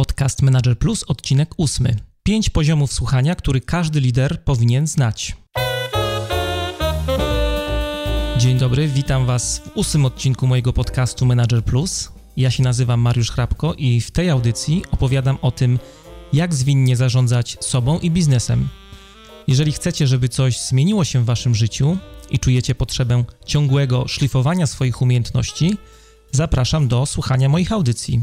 Podcast Manager Plus, odcinek ósmy. Pięć poziomów słuchania, który każdy lider powinien znać. Dzień dobry, witam Was w ósmym odcinku mojego podcastu Manager Plus. Ja się nazywam Mariusz Hrabko i w tej audycji opowiadam o tym, jak zwinnie zarządzać sobą i biznesem. Jeżeli chcecie, żeby coś zmieniło się w Waszym życiu i czujecie potrzebę ciągłego szlifowania swoich umiejętności, zapraszam do słuchania moich audycji.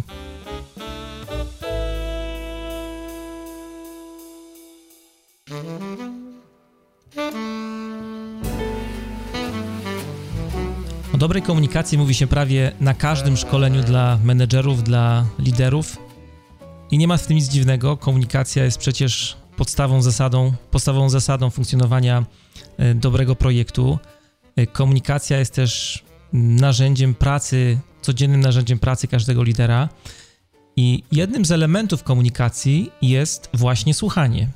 O dobrej komunikacji mówi się prawie na każdym szkoleniu dla menedżerów, dla liderów. I nie ma w tym nic dziwnego. Komunikacja jest przecież podstawą zasadą, podstawową zasadą funkcjonowania e, dobrego projektu. E, komunikacja jest też narzędziem pracy, codziennym narzędziem pracy każdego lidera. I jednym z elementów komunikacji jest właśnie słuchanie.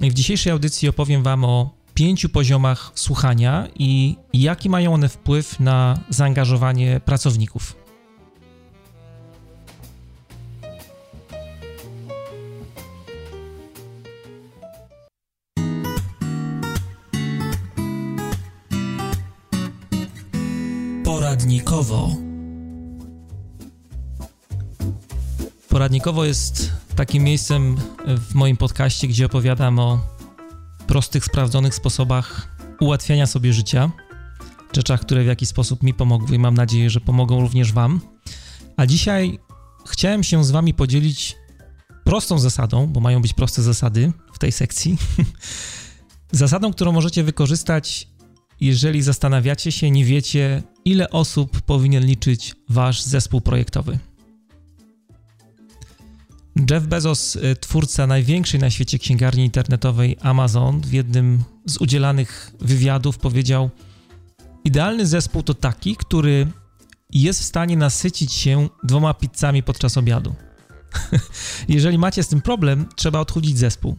W dzisiejszej audycji opowiem Wam o pięciu poziomach słuchania i jaki mają one wpływ na zaangażowanie pracowników. Poradnikowo. Poradnikowo jest takim miejscem w moim podcaście, gdzie opowiadam o prostych, sprawdzonych sposobach ułatwiania sobie życia, rzeczach, które w jakiś sposób mi pomogły i mam nadzieję, że pomogą również Wam. A dzisiaj chciałem się z Wami podzielić prostą zasadą, bo mają być proste zasady w tej sekcji. zasadą, którą możecie wykorzystać, jeżeli zastanawiacie się, nie wiecie, ile osób powinien liczyć Wasz zespół projektowy. Jeff Bezos, y, twórca największej na świecie księgarni internetowej Amazon, w jednym z udzielanych wywiadów powiedział: Idealny zespół to taki, który jest w stanie nasycić się dwoma pizzami podczas obiadu. Jeżeli macie z tym problem, trzeba odchudzić zespół.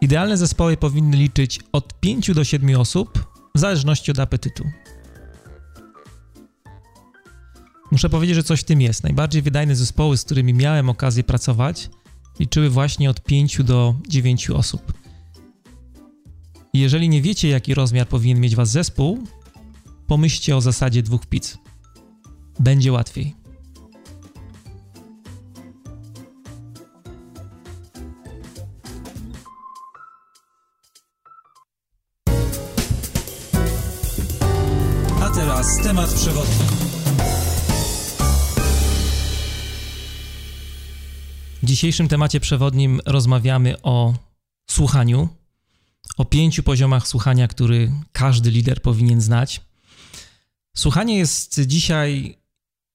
Idealne zespoły powinny liczyć od 5 do 7 osób, w zależności od apetytu. Muszę powiedzieć, że coś w tym jest. Najbardziej wydajne zespoły, z którymi miałem okazję pracować, liczyły właśnie od 5 do 9 osób. Jeżeli nie wiecie, jaki rozmiar powinien mieć was zespół, pomyślcie o zasadzie dwóch pizz. Będzie łatwiej. A teraz temat przewodni. Dzisiejszym temacie przewodnim rozmawiamy o słuchaniu, o pięciu poziomach słuchania, który każdy lider powinien znać. Słuchanie jest dzisiaj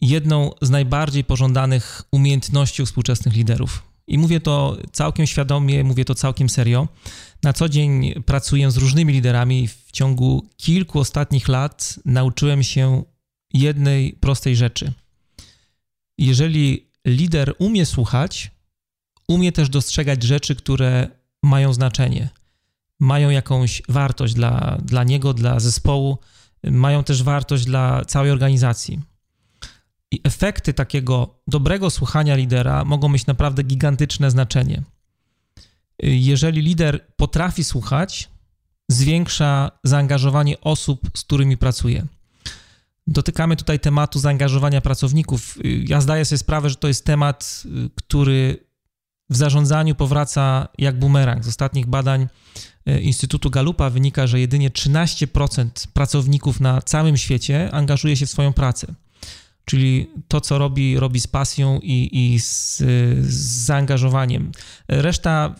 jedną z najbardziej pożądanych umiejętności współczesnych liderów. I mówię to całkiem świadomie, mówię to całkiem serio. Na co dzień pracuję z różnymi liderami w ciągu kilku ostatnich lat nauczyłem się jednej prostej rzeczy. Jeżeli lider umie słuchać, umie też dostrzegać rzeczy, które mają znaczenie, mają jakąś wartość dla, dla niego, dla zespołu, mają też wartość dla całej organizacji. I efekty takiego dobrego słuchania lidera mogą mieć naprawdę gigantyczne znaczenie. Jeżeli lider potrafi słuchać, zwiększa zaangażowanie osób, z którymi pracuje. Dotykamy tutaj tematu zaangażowania pracowników. Ja zdaję sobie sprawę, że to jest temat, który w zarządzaniu powraca jak bumerang. Z ostatnich badań e, Instytutu Galupa wynika, że jedynie 13% pracowników na całym świecie angażuje się w swoją pracę. Czyli to, co robi, robi z pasją i, i z, z zaangażowaniem. Reszta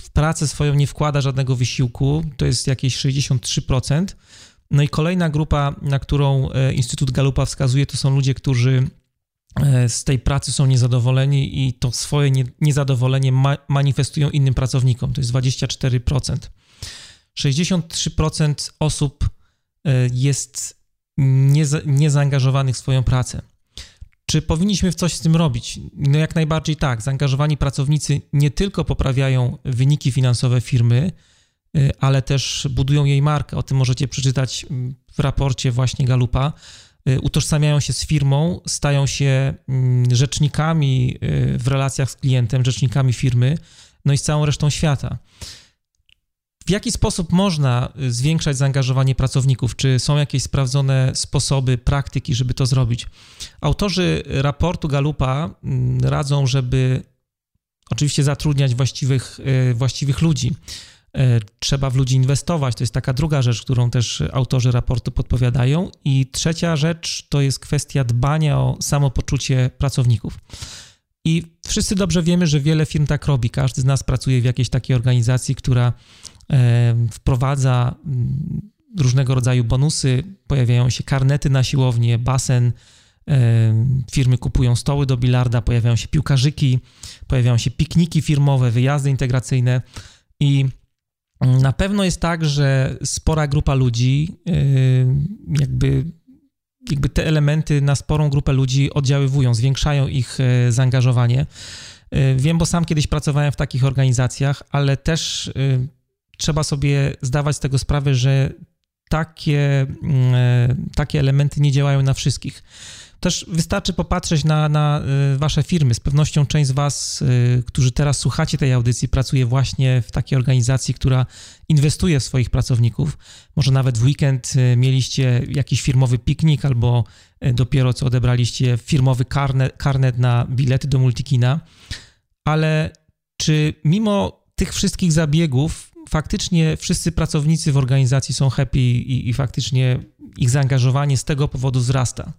w pracę swoją nie wkłada żadnego wysiłku, to jest jakieś 63%. No i kolejna grupa, na którą e, Instytut Galupa wskazuje, to są ludzie, którzy z tej pracy są niezadowoleni i to swoje niezadowolenie ma manifestują innym pracownikom. To jest 24%. 63% osób e, jest nieza niezaangażowanych w swoją pracę. Czy powinniśmy w coś z tym robić? No jak najbardziej tak. Zaangażowani pracownicy nie tylko poprawiają wyniki finansowe firmy, e, ale też budują jej markę. O tym możecie przeczytać w raporcie właśnie Galupa utożsamiają się z firmą, stają się mm, rzecznikami w relacjach z klientem, rzecznikami firmy, no i z całą resztą świata. W jaki sposób można y, zwiększać zaangażowanie pracowników? Czy są jakieś sprawdzone sposoby, praktyki, żeby to zrobić? Autorzy raportu Galupa mm, radzą, żeby oczywiście zatrudniać właściwych, y, właściwych ludzi. Y, trzeba w ludzi inwestować. To jest taka druga rzecz, którą też autorzy raportu podpowiadają. I trzecia rzecz to jest kwestia dbania o samopoczucie pracowników. I wszyscy dobrze wiemy, że wiele firm tak robi. Każdy z nas pracuje w jakiejś takiej organizacji, która wprowadza mm, różnego rodzaju bonusy, pojawiają się karnety na siłownię, basen, firmy kupują stoły do bilarda, pojawiają się piłkarzyki, pojawiają się pikniki firmowe, wyjazdy integracyjne i na pewno jest tak, że spora grupa ludzi, jakby, jakby te elementy na sporą grupę ludzi oddziaływują, zwiększają ich e, zaangażowanie. E, wiem, bo sam kiedyś pracowałem w takich organizacjach, ale też e, trzeba sobie zdawać z tego sprawę, że takie, mm, e, takie elementy nie działają na wszystkich. Też wystarczy popatrzeć na, na e, wasze firmy. Z pewnością część z was, e, którzy teraz słuchacie tej audycji, pracuje właśnie w takiej organizacji, która inwestuje w swoich pracowników. Może nawet w weekend mieliście jakiś firmowy piknik albo dopiero co odebraliście firmowy karnet, karnet na bilety do Multikina. Ale czy mimo tych wszystkich zabiegów faktycznie wszyscy pracownicy w organizacji są happy i, i faktycznie ich zaangażowanie z tego powodu wzrasta.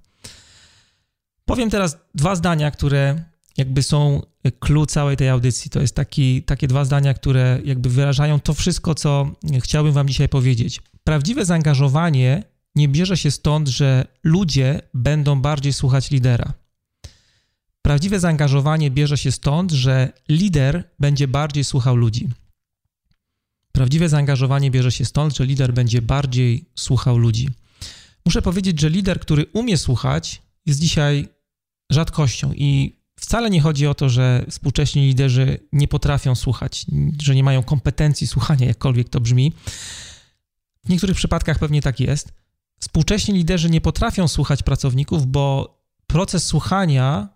Powiem teraz dwa zdania, które jakby są clue całej tej audycji. To jest taki, takie dwa zdania, które jakby wyrażają to wszystko, co chciałbym Wam dzisiaj powiedzieć. Prawdziwe zaangażowanie nie bierze się stąd, że ludzie będą bardziej słuchać lidera. Prawdziwe zaangażowanie bierze się stąd, że lider będzie bardziej słuchał ludzi. Prawdziwe zaangażowanie bierze się stąd, że lider będzie bardziej słuchał ludzi. Muszę powiedzieć, że lider, który umie słuchać, jest dzisiaj rzadkością i wcale nie chodzi o to, że współcześni liderzy nie potrafią słuchać, że nie mają kompetencji słuchania, jakkolwiek to brzmi. W niektórych przypadkach pewnie tak jest. Współcześni liderzy nie potrafią słuchać pracowników, bo proces słuchania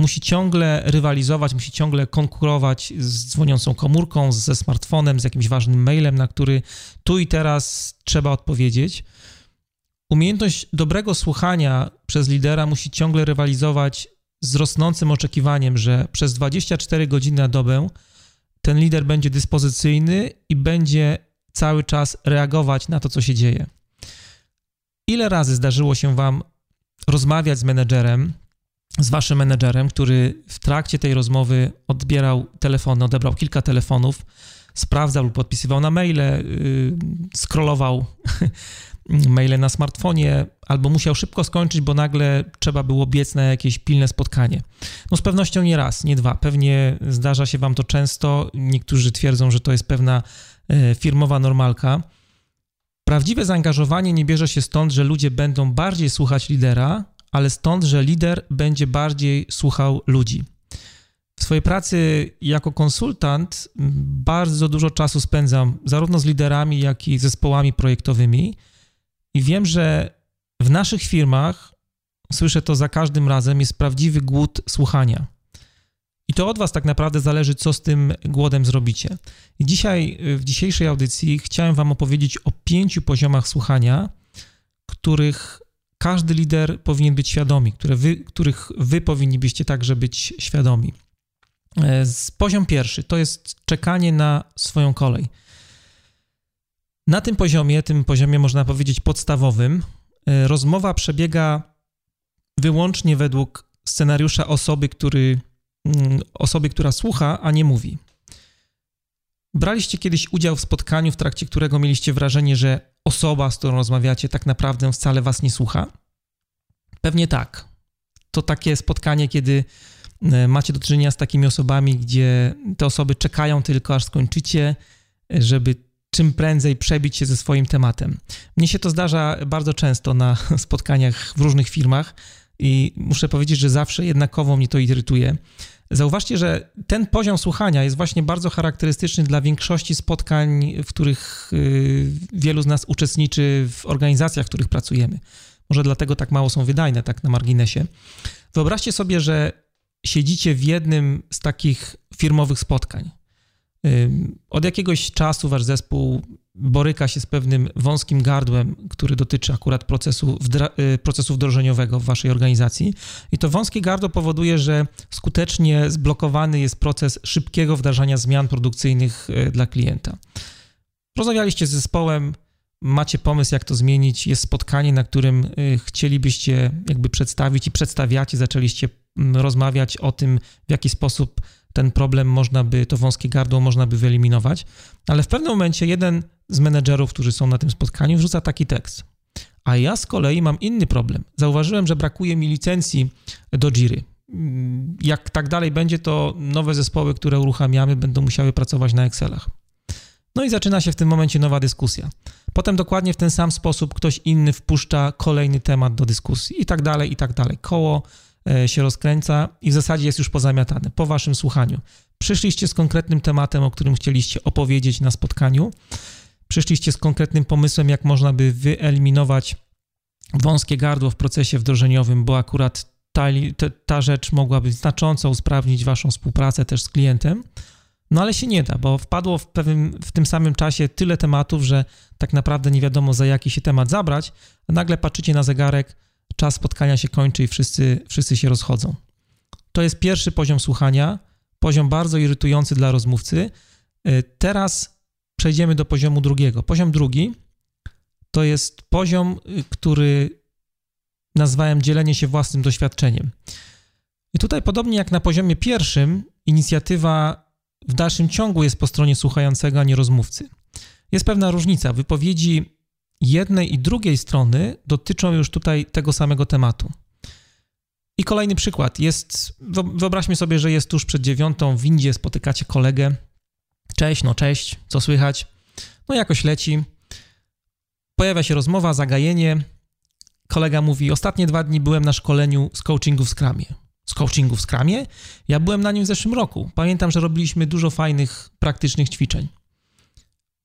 musi ciągle rywalizować, musi ciągle konkurować z dzwoniącą komórką, ze smartfonem, z jakimś ważnym mailem, na który tu i teraz trzeba odpowiedzieć. Umiejętność dobrego słuchania przez lidera musi ciągle rywalizować z rosnącym oczekiwaniem, że przez 24 godziny na dobę ten lider będzie dyspozycyjny i będzie cały czas reagować na to, co się dzieje. Ile razy zdarzyło się Wam rozmawiać z menedżerem, z waszym menedżerem, który w trakcie tej rozmowy odbierał telefony, odebrał kilka telefonów, sprawdzał lub podpisywał na maile, yy, scrollował maile na smartfonie, albo musiał szybko skończyć, bo nagle trzeba było biec na jakieś pilne spotkanie. No z pewnością nie raz, nie dwa. Pewnie zdarza się wam to często. Niektórzy twierdzą, że to jest pewna yy, firmowa normalka. Prawdziwe zaangażowanie nie bierze się stąd, że ludzie będą bardziej słuchać lidera, ale stąd, że lider będzie bardziej słuchał ludzi. W swojej pracy jako konsultant bardzo dużo czasu spędzam zarówno z liderami, jak i zespołami projektowymi i wiem, że w naszych firmach, słyszę to za każdym razem, jest prawdziwy głód słuchania. I to od Was tak naprawdę zależy, co z tym głodem zrobicie. I dzisiaj, w dzisiejszej audycji, chciałem Wam opowiedzieć o pięciu poziomach słuchania, których każdy lider powinien być świadomi, które wy, których wy powinniście także być świadomi. E, poziom pierwszy to jest czekanie na swoją kolej. Na tym poziomie, tym poziomie można powiedzieć podstawowym, e, rozmowa przebiega wyłącznie według scenariusza osoby, który, mm, osoby, która słucha, a nie mówi. Braliście kiedyś udział w spotkaniu, w trakcie którego mieliście wrażenie, że osoba, z którą rozmawiacie, tak naprawdę wcale was nie słucha? Pewnie tak. To takie spotkanie, kiedy e, macie do czynienia z takimi osobami, gdzie te osoby czekają tylko, aż skończycie, żeby czym prędzej przebić się ze swoim tematem. Mnie się to zdarza bardzo często na spotkaniach w różnych firmach i muszę powiedzieć, że zawsze jednakowo mnie to irytuje. Zauważcie, że ten poziom słuchania jest właśnie bardzo charakterystyczny dla większości spotkań, w których y, wielu z nas uczestniczy w organizacjach, w których pracujemy. Może dlatego tak mało są wydajne, tak na marginesie. Wyobraźcie sobie, że siedzicie w jednym z takich firmowych spotkań. Od jakiegoś czasu wasz zespół boryka się z pewnym wąskim gardłem, który dotyczy akurat procesu, y, procesu wdrożeniowego w waszej organizacji. I to wąskie gardło powoduje, że skutecznie zblokowany jest proces szybkiego wdrażania zmian produkcyjnych y, dla klienta. Rozmawialiście z zespołem, macie pomysł, jak to zmienić, jest spotkanie, na którym y, chcielibyście jakby przedstawić i przedstawiacie, zaczęliście mm, rozmawiać o tym, w jaki sposób ten problem można by, to wąskie gardło można by wyeliminować, ale w pewnym momencie jeden z menedżerów, którzy są na tym spotkaniu, wrzuca taki tekst. A ja z kolei mam inny problem. Zauważyłem, że brakuje mi licencji do Jiry. Jak tak dalej będzie, to nowe zespoły, które uruchamiamy, będą musiały pracować na Excelach. No i zaczyna się w tym momencie nowa dyskusja. Potem dokładnie w ten sam sposób ktoś inny wpuszcza kolejny temat do dyskusji i tak dalej, i tak dalej. Koło się rozkręca i w zasadzie jest już pozamiatane po waszym słuchaniu. Przyszliście z konkretnym tematem, o którym chcieliście opowiedzieć na spotkaniu. Przyszliście z konkretnym pomysłem, jak można by wyeliminować wąskie gardło w procesie wdrożeniowym, bo akurat ta, ta rzecz mogłaby znacząco usprawnić waszą współpracę też z klientem. No ale się nie da, bo wpadło w, pewnym, w tym samym czasie tyle tematów, że tak naprawdę nie wiadomo za jaki się temat zabrać, a nagle patrzycie na zegarek, czas spotkania się kończy i wszyscy, wszyscy się rozchodzą. To jest pierwszy poziom słuchania, poziom bardzo irytujący dla rozmówcy. Y, teraz przejdziemy do poziomu drugiego. Poziom drugi to jest poziom, y, który nazwałem dzielenie się własnym doświadczeniem. I tutaj, podobnie jak na poziomie pierwszym, inicjatywa w dalszym ciągu jest po stronie słuchającego, a nie rozmówcy. Jest pewna różnica. Wypowiedzi jednej i drugiej strony dotyczą już tutaj tego samego tematu. I kolejny przykład. Jest, wyobraźmy sobie, że jest tuż przed dziewiątą, w windzie spotykacie kolegę. Cześć, no cześć, co słychać? No jakoś leci. Pojawia się rozmowa, zagajenie. Kolega mówi, ostatnie dwa dni byłem na szkoleniu z coachingu w Scrumie z coachingu w Scrumie. Ja byłem na nim w zeszłym roku. Pamiętam, że robiliśmy dużo fajnych, praktycznych ćwiczeń.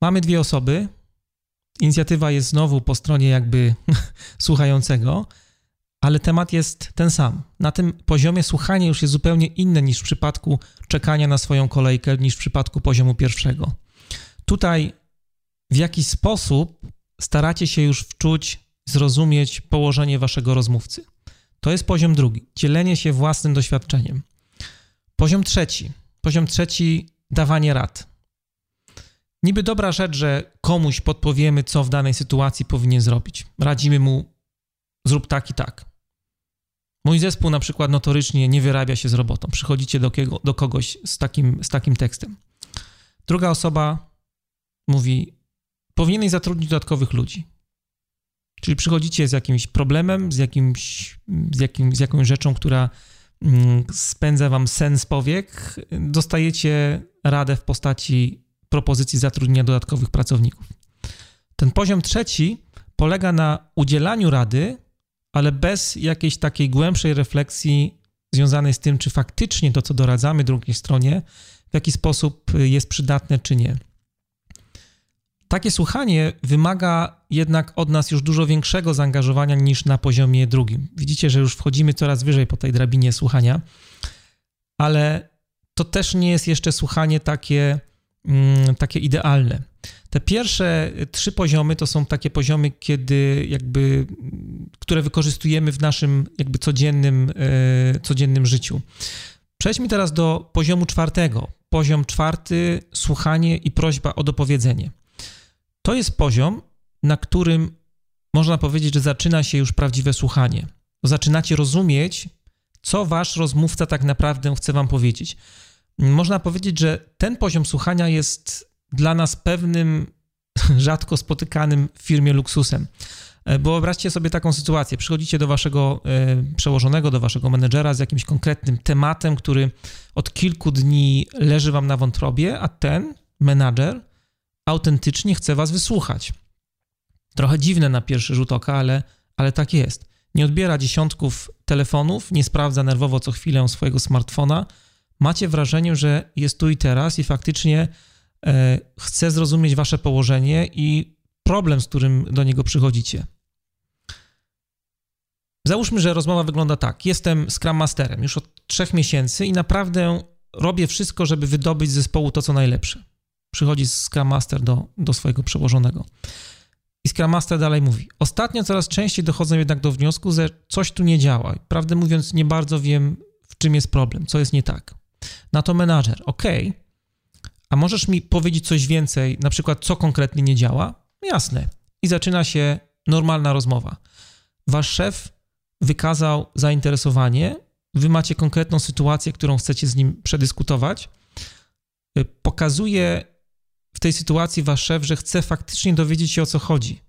Mamy dwie osoby. Inicjatywa jest znowu po stronie jakby słuchającego, ale temat jest ten sam. Na tym poziomie słuchanie już jest zupełnie inne niż w przypadku czekania na swoją kolejkę, niż w przypadku poziomu pierwszego. Tutaj w jakiś sposób staracie się już wczuć, zrozumieć położenie waszego rozmówcy. To jest poziom drugi dzielenie się własnym doświadczeniem. Poziom trzeci poziom trzeci dawanie rad. Niby dobra rzecz, że komuś podpowiemy, co w danej sytuacji powinien zrobić. Radzimy mu, zrób tak i tak. Mój zespół na przykład notorycznie nie wyrabia się z robotą. Przychodzicie do, kiego, do kogoś z takim, z takim tekstem. Druga osoba mówi, powinieneś zatrudnić dodatkowych ludzi. Czyli przychodzicie z jakimś problemem, z, jakimś, z, jakim, z jakąś rzeczą, która mm, spędza wam sen z powiek, dostajecie radę w postaci propozycji zatrudnienia dodatkowych pracowników. Ten poziom trzeci polega na udzielaniu rady, ale bez jakiejś takiej głębszej refleksji związanej z tym, czy faktycznie to, co doradzamy drugiej stronie, w jaki sposób jest przydatne, czy nie. Takie słuchanie wymaga jednak od nas już dużo większego zaangażowania niż na poziomie drugim. Widzicie, że już wchodzimy coraz wyżej po tej drabinie słuchania, ale to też nie jest jeszcze słuchanie takie, takie idealne. Te pierwsze trzy poziomy to są takie poziomy, kiedy jakby, które wykorzystujemy w naszym jakby codziennym, e, codziennym życiu. Przejdźmy teraz do poziomu czwartego. Poziom czwarty, słuchanie i prośba o dopowiedzenie. To jest poziom, na którym można powiedzieć, że zaczyna się już prawdziwe słuchanie. Zaczynacie rozumieć, co wasz rozmówca tak naprawdę chce wam powiedzieć. Można powiedzieć, że ten poziom słuchania jest dla nas pewnym rzadko spotykanym w firmie luksusem. E, bo wyobraźcie sobie taką sytuację. Przychodzicie do waszego e, przełożonego, do waszego menedżera z jakimś konkretnym tematem, który od kilku dni leży wam na wątrobie, a ten menadżer autentycznie chce was wysłuchać. Trochę dziwne na pierwszy rzut oka, ale, ale tak jest. Nie odbiera dziesiątków telefonów, nie sprawdza nerwowo co chwilę swojego smartfona. Macie wrażenie, że jest tu i teraz i faktycznie e, chce zrozumieć wasze położenie i problem, z którym do niego przychodzicie. Załóżmy, że rozmowa wygląda tak. Jestem Scrum Masterem już od trzech miesięcy i naprawdę robię wszystko, żeby wydobyć z zespołu to, co najlepsze. Przychodzi Scrum Master do, do swojego przełożonego. I Scrum Master dalej mówi: Ostatnio coraz częściej dochodzę jednak do wniosku, że coś tu nie działa. Prawdę mówiąc, nie bardzo wiem, w czym jest problem, co jest nie tak. Na to menadżer: OK, a możesz mi powiedzieć coś więcej, na przykład, co konkretnie nie działa? Jasne. I zaczyna się normalna rozmowa. Wasz szef wykazał zainteresowanie, wy macie konkretną sytuację, którą chcecie z nim przedyskutować. Pokazuje w tej sytuacji wasz szef, że chce faktycznie dowiedzieć się o co chodzi.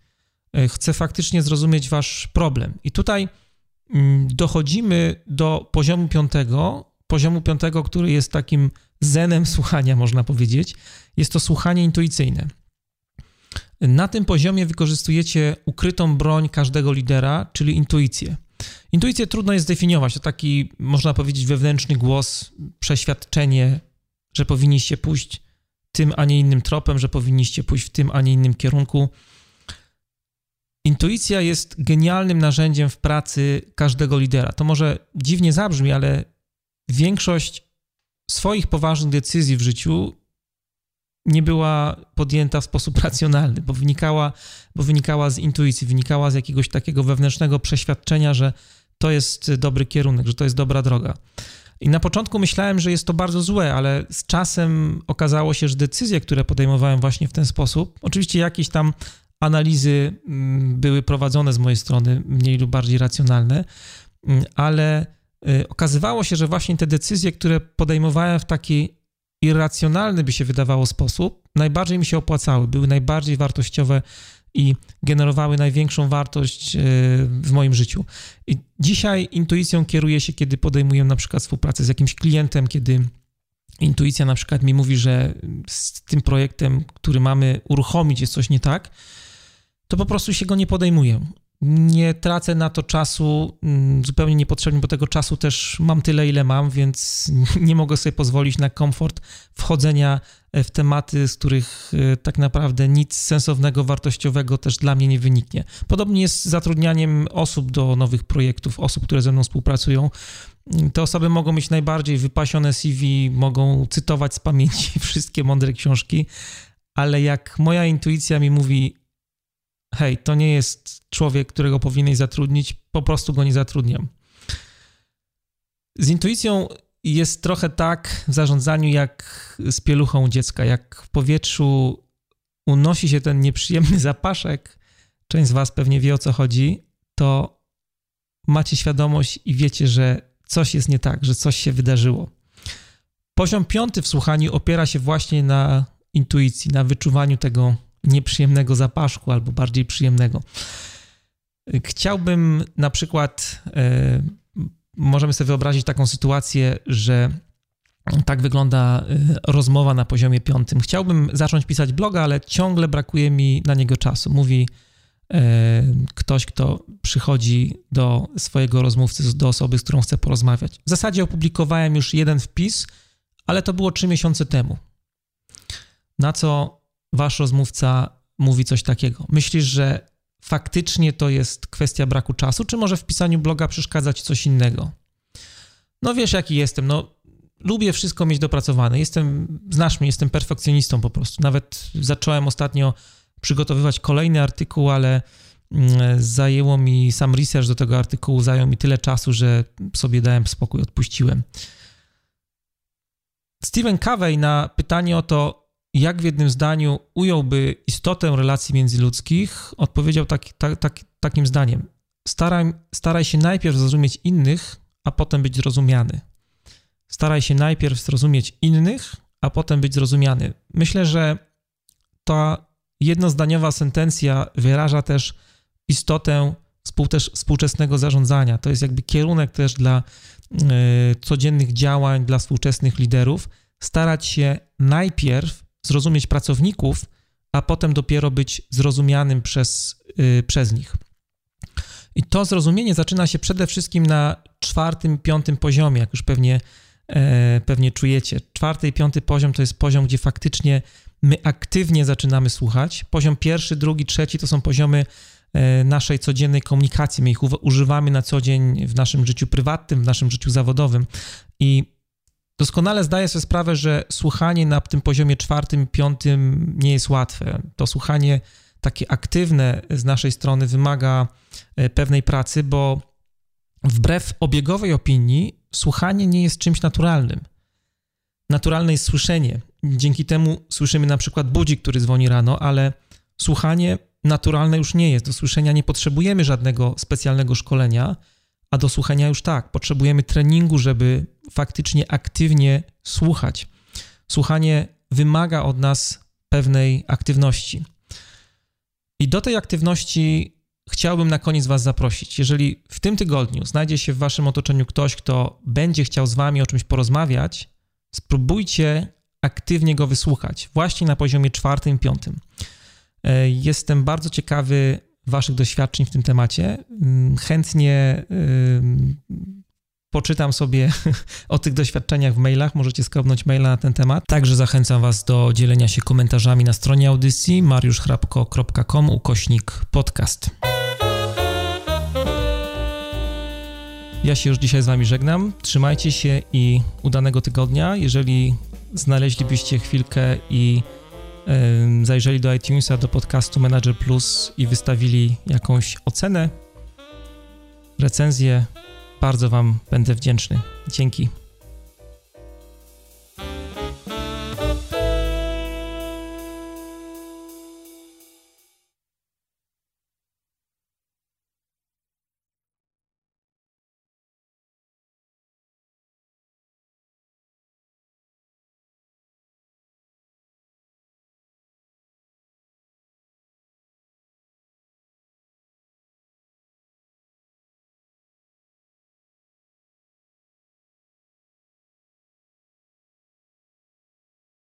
Chce faktycznie zrozumieć wasz problem. I tutaj mm, dochodzimy do poziomu piątego, poziomu piątego, który jest takim zenem słuchania, można powiedzieć. Jest to słuchanie intuicyjne. Na tym poziomie wykorzystujecie ukrytą broń każdego lidera, czyli intuicję. Intuicję trudno jest zdefiniować. To taki, można powiedzieć, wewnętrzny głos, przeświadczenie, że powinniście pójść tym, a nie innym tropem, że powinniście pójść w tym, a nie innym kierunku. Intuicja jest genialnym narzędziem w pracy każdego lidera. To może dziwnie zabrzmi, ale większość swoich poważnych decyzji w życiu nie była podjęta w sposób racjonalny, bo wynikała, bo wynikała z intuicji, wynikała z jakiegoś takiego wewnętrznego przeświadczenia, że to jest dobry kierunek, że to jest dobra droga. I na początku myślałem, że jest to bardzo złe, ale z czasem okazało się, że decyzje, które podejmowałem właśnie w ten sposób, oczywiście jakieś tam analizy mm, były prowadzone z mojej strony, mniej lub bardziej racjonalne, mm, ale okazywało się, że właśnie te decyzje, które podejmowałem w taki irracjonalny, by się wydawało, sposób, najbardziej mi się opłacały, były najbardziej wartościowe i generowały największą wartość e, w moim życiu. I dzisiaj intuicją kieruję się, kiedy podejmuję na przykład współpracę z jakimś klientem, kiedy intuicja na przykład mi mówi, że z tym projektem, który mamy uruchomić, jest coś nie tak, to po prostu się go nie podejmuję nie tracę na to czasu mm, zupełnie niepotrzebnie, bo tego czasu też mam tyle, ile mam, więc nie mogę sobie pozwolić na komfort wchodzenia e, w tematy, z których e, tak naprawdę nic sensownego, wartościowego też dla mnie nie wyniknie. Podobnie jest z zatrudnianiem osób do nowych projektów, osób, które ze mną współpracują. Mm, te osoby mogą mieć najbardziej wypasione CV, mogą cytować z pamięci wszystkie mądre książki, ale jak moja intuicja mi mówi, hej, to nie jest człowiek, którego powinieneś zatrudnić, po prostu go nie zatrudniam. Z intuicją jest trochę tak w zarządzaniu jak z pieluchą dziecka. Jak w powietrzu unosi się ten nieprzyjemny zapaszek, część z Was pewnie wie o co chodzi, to macie świadomość i wiecie, że coś jest nie tak, że coś się wydarzyło. Poziom piąty w słuchaniu opiera się właśnie na intuicji, na wyczuwaniu tego nieprzyjemnego zapaszku albo bardziej przyjemnego. Chciałbym na przykład, e, możemy sobie wyobrazić taką sytuację, że tak wygląda e, rozmowa na poziomie piątym. Chciałbym zacząć pisać bloga, ale ciągle brakuje mi na niego czasu. Mówi e, ktoś, kto przychodzi do swojego rozmówcy, do osoby, z którą chce porozmawiać. W zasadzie opublikowałem już jeden wpis, ale to było trzy miesiące temu. Na co wasz rozmówca mówi coś takiego. Myślisz, że faktycznie to jest kwestia braku czasu, czy może w pisaniu bloga przeszkadza ci coś innego? No wiesz, jaki jestem. No, lubię wszystko mieć dopracowane. Jestem, znasz mnie, jestem perfekcjonistą po prostu. Nawet zacząłem ostatnio przygotowywać kolejny artykuł, ale mm, zajęło mi sam research do tego artykułu, zajął mi tyle czasu, że sobie dałem spokój, odpuściłem. Stephen Covey na pytanie o to, jak w jednym zdaniu ująłby istotę relacji międzyludzkich, odpowiedział tak, tak, tak, takim zdaniem: staraj, staraj się najpierw zrozumieć innych, a potem być zrozumiany. Staraj się najpierw zrozumieć innych, a potem być zrozumiany. Myślę, że ta jednozdaniowa sentencja wyraża też istotę współczesnego zarządzania. To jest jakby kierunek też dla y, codziennych działań, dla współczesnych liderów. Starać się najpierw zrozumieć pracowników, a potem dopiero być zrozumianym przez, yy, przez nich. I to zrozumienie zaczyna się przede wszystkim na czwartym, piątym poziomie, jak już pewnie, e, pewnie czujecie. Czwarty i piąty poziom to jest poziom, gdzie faktycznie my aktywnie zaczynamy słuchać. Poziom pierwszy, drugi, trzeci to są poziomy e, naszej codziennej komunikacji. My ich używamy na co dzień w naszym życiu prywatnym, w naszym życiu zawodowym. I doskonale zdaję sobie sprawę, że słuchanie na tym poziomie czwartym, piątym nie jest łatwe. To słuchanie takie aktywne z naszej strony wymaga e, pewnej pracy, bo wbrew obiegowej opinii, słuchanie nie jest czymś naturalnym. Naturalne jest słyszenie. Dzięki temu słyszymy na przykład budzik, który dzwoni rano, ale słuchanie naturalne już nie jest. Do słyszenia nie potrzebujemy żadnego specjalnego szkolenia, a do słuchania już tak. Potrzebujemy treningu, żeby faktycznie aktywnie słuchać. Słuchanie wymaga od nas pewnej aktywności. I do tej aktywności chciałbym na koniec Was zaprosić. Jeżeli w tym tygodniu znajdzie się w Waszym otoczeniu ktoś, kto będzie chciał z Wami o czymś porozmawiać, spróbujcie aktywnie go wysłuchać, właśnie na poziomie czwartym, piątym. E, jestem bardzo ciekawy Waszych doświadczeń w tym temacie. Mm, chętnie poczytam sobie o tych doświadczeniach w mailach. Możecie skrobnąć maila na ten temat. Także zachęcam Was do dzielenia się komentarzami na stronie audycji mariuszchrapko.com ukośnik podcast. Ja się już dzisiaj z Wami żegnam. Trzymajcie się i udanego tygodnia. Jeżeli znaleźlibyście chwilkę i yy, zajrzeli do iTunesa, do podcastu Manager Plus i wystawili jakąś ocenę, recenzję, bardzo Wam będę wdzięczny. Dzięki.